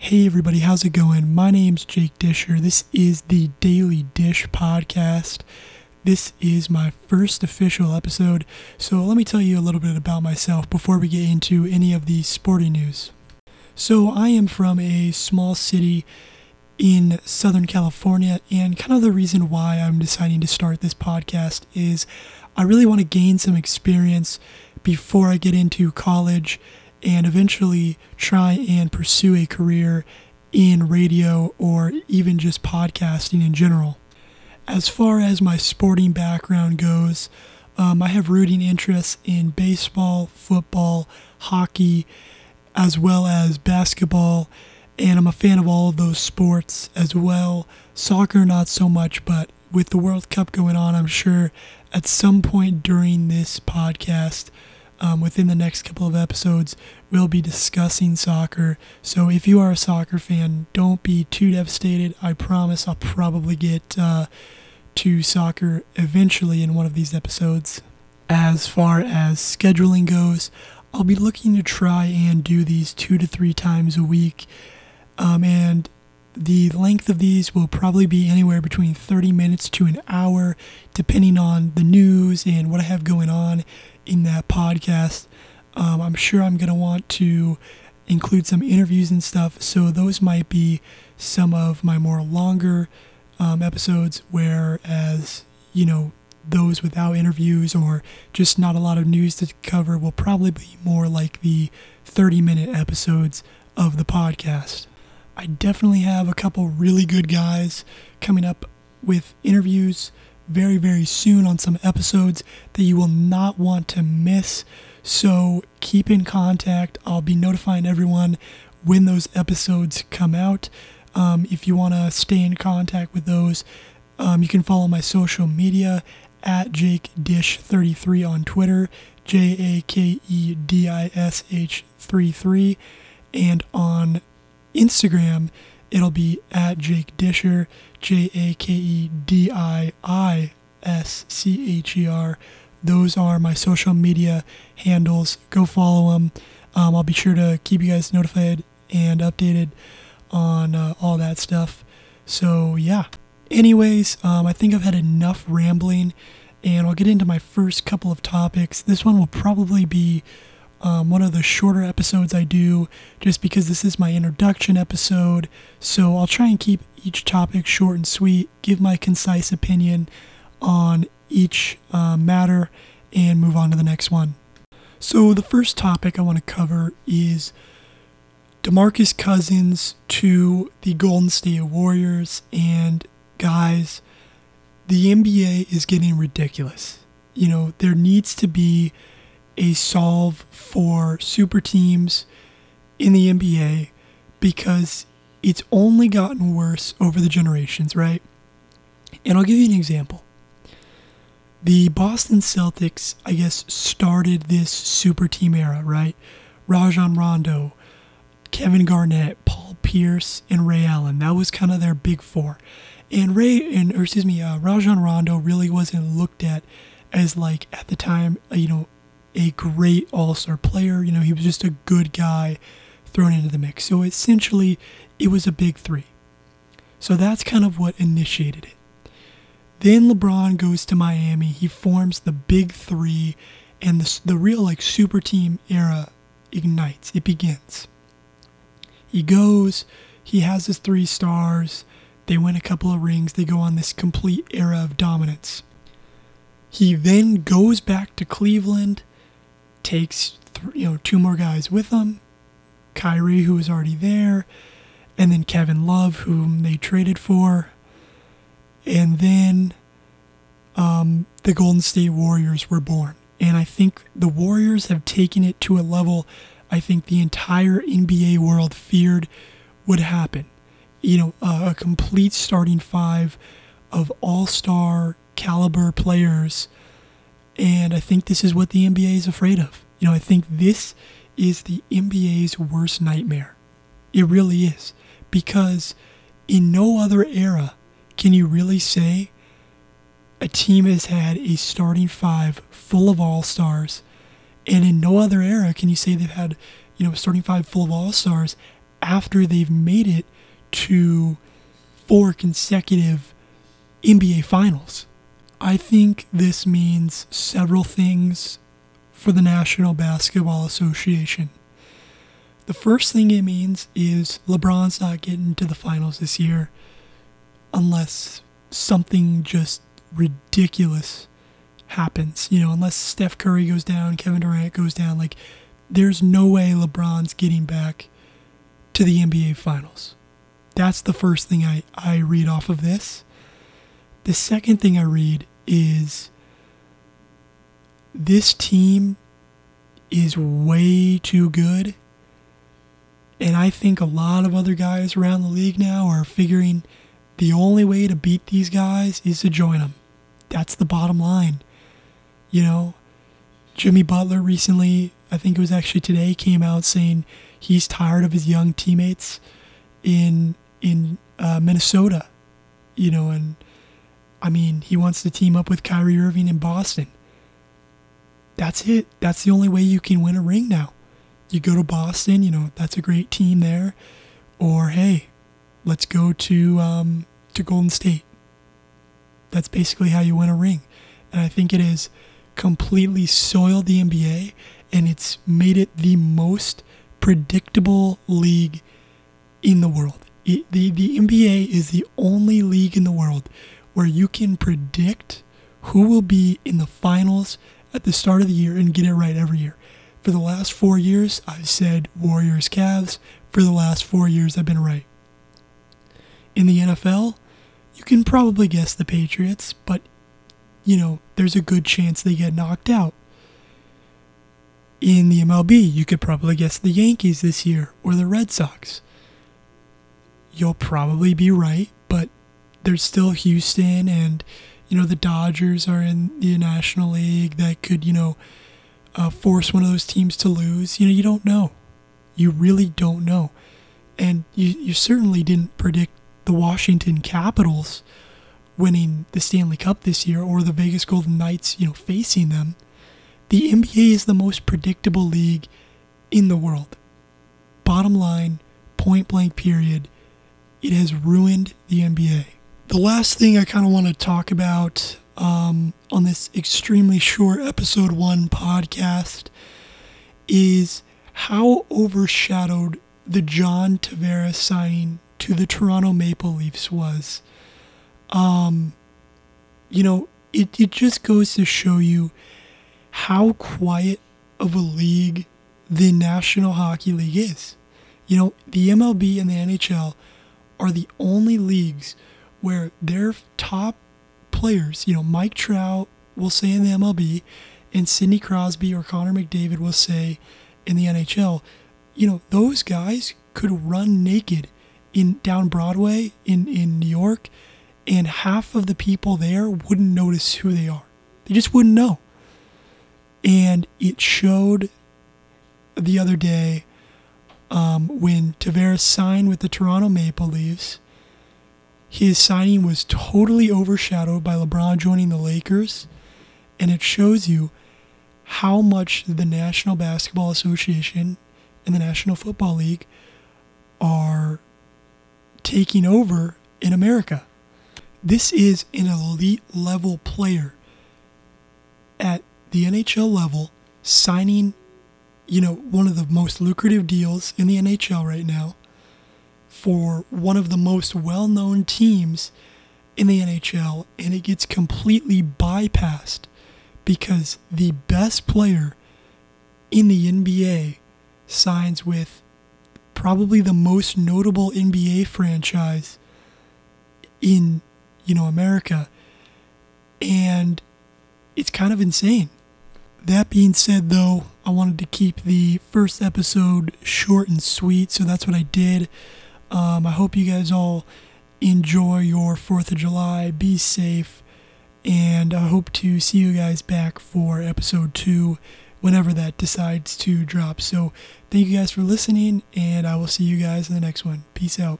Hey everybody, how's it going? My name's Jake Disher. This is the Daily Dish podcast. This is my first official episode, so let me tell you a little bit about myself before we get into any of the sporting news. So, I am from a small city in Southern California, and kind of the reason why I'm deciding to start this podcast is I really want to gain some experience before I get into college and eventually try and pursue a career in radio or even just podcasting in general. As far as my sporting background goes, um, I have rooting interests in baseball, football, hockey, as well as basketball, and I'm a fan of all of those sports as well. Soccer, not so much, but with the World Cup going on, I'm sure at some point during this podcast, um, within the next couple of episodes, we'll be discussing soccer. So if you are a soccer fan, don't be too devastated. I promise I'll probably get uh, to soccer eventually in one of these episodes. As far as scheduling goes, I'll be looking to try and do these two to three times a week. Um, and the length of these will probably be anywhere between 30 minutes to an hour, depending on the news and what I have going on in that podcast. Um, I'm sure I'm going to want to include some interviews and stuff, so those might be some of my more longer um, episodes, whereas, you know, those without interviews or just not a lot of news to cover will probably be more like the 30 minute episodes of the podcast. I definitely have a couple really good guys coming up with interviews very, very soon on some episodes that you will not want to miss. So keep in contact. I'll be notifying everyone when those episodes come out. Um, if you want to stay in contact with those, um, you can follow my social media at Jake Dish 33 on Twitter, J A K E D I S H 33, and on Instagram, it'll be at Jake Disher, J A K E D I I S C H E R. Those are my social media handles. Go follow them. Um, I'll be sure to keep you guys notified and updated on uh, all that stuff. So, yeah. Anyways, um, I think I've had enough rambling and I'll get into my first couple of topics. This one will probably be um, one of the shorter episodes I do just because this is my introduction episode. So I'll try and keep each topic short and sweet, give my concise opinion on each uh, matter, and move on to the next one. So the first topic I want to cover is DeMarcus Cousins to the Golden State Warriors. And guys, the NBA is getting ridiculous. You know, there needs to be a solve for super teams in the NBA because it's only gotten worse over the generations, right? And I'll give you an example. The Boston Celtics, I guess, started this super team era, right? Rajon Rondo, Kevin Garnett, Paul Pierce, and Ray Allen. That was kind of their big four. And Ray, and or excuse me, uh, Rajon Rondo really wasn't looked at as like at the time, uh, you know, a great all star player. You know, he was just a good guy thrown into the mix. So essentially, it was a big three. So that's kind of what initiated it. Then LeBron goes to Miami. He forms the big three, and the, the real like super team era ignites. It begins. He goes, he has his three stars. They win a couple of rings. They go on this complete era of dominance. He then goes back to Cleveland takes th- you know two more guys with them, Kyrie who was already there, and then Kevin Love whom they traded for, and then um, the Golden State Warriors were born. And I think the Warriors have taken it to a level I think the entire NBA world feared would happen. You know, uh, a complete starting five of all star caliber players and I think this is what the NBA is afraid of. You know, I think this is the NBA's worst nightmare. It really is. Because in no other era can you really say a team has had a starting five full of all stars. And in no other era can you say they've had, you know, a starting five full of all stars after they've made it to four consecutive NBA finals. I think this means several things for the National Basketball Association. The first thing it means is LeBron's not getting to the finals this year unless something just ridiculous happens. You know, unless Steph Curry goes down, Kevin Durant goes down, like there's no way LeBron's getting back to the NBA finals. That's the first thing I, I read off of this. The second thing I read is this team is way too good. And I think a lot of other guys around the league now are figuring the only way to beat these guys is to join them. That's the bottom line. You know, Jimmy Butler recently, I think it was actually today, came out saying he's tired of his young teammates in in uh, Minnesota. You know, and I mean, he wants to team up with Kyrie Irving in Boston. That's it. That's the only way you can win a ring now. You go to Boston, you know, that's a great team there. Or hey, let's go to um, to Golden State. That's basically how you win a ring. And I think it has completely soiled the NBA and it's made it the most predictable league in the world. It, the, the NBA is the only league in the world where you can predict who will be in the finals at the start of the year and get it right every year. For the last four years, I've said Warriors Cavs. For the last four years, I've been right. In the NFL, you can probably guess the Patriots, but, you know, there's a good chance they get knocked out. In the MLB, you could probably guess the Yankees this year or the Red Sox. You'll probably be right, there's still Houston and you know the Dodgers are in the National League that could you know uh, force one of those teams to lose. You know you don't know, you really don't know, and you you certainly didn't predict the Washington Capitals winning the Stanley Cup this year or the Vegas Golden Knights you know facing them. The NBA is the most predictable league in the world. Bottom line, point blank period, it has ruined the NBA the last thing I kind of want to talk about um, on this extremely short episode one podcast is how overshadowed the John Tavares signing to the Toronto Maple Leafs was. Um, you know, it, it just goes to show you how quiet of a league the National Hockey League is. You know, the MLB and the NHL are the only leagues where their top players, you know, Mike Trout will say in the MLB, and Sidney Crosby or Connor McDavid will say in the NHL, you know, those guys could run naked in down Broadway in, in New York, and half of the people there wouldn't notice who they are. They just wouldn't know. And it showed the other day um, when Tavares signed with the Toronto Maple Leafs his signing was totally overshadowed by LeBron joining the Lakers, and it shows you how much the National Basketball Association and the National Football League are taking over in America. This is an elite level player at the NHL level signing, you know, one of the most lucrative deals in the NHL right now for one of the most well known teams in the NHL, and it gets completely bypassed because the best player in the NBA signs with probably the most notable NBA franchise in you know America and it's kind of insane. That being said though, I wanted to keep the first episode short and sweet, so that's what I did. Um, I hope you guys all enjoy your 4th of July. Be safe. And I hope to see you guys back for episode 2 whenever that decides to drop. So thank you guys for listening, and I will see you guys in the next one. Peace out.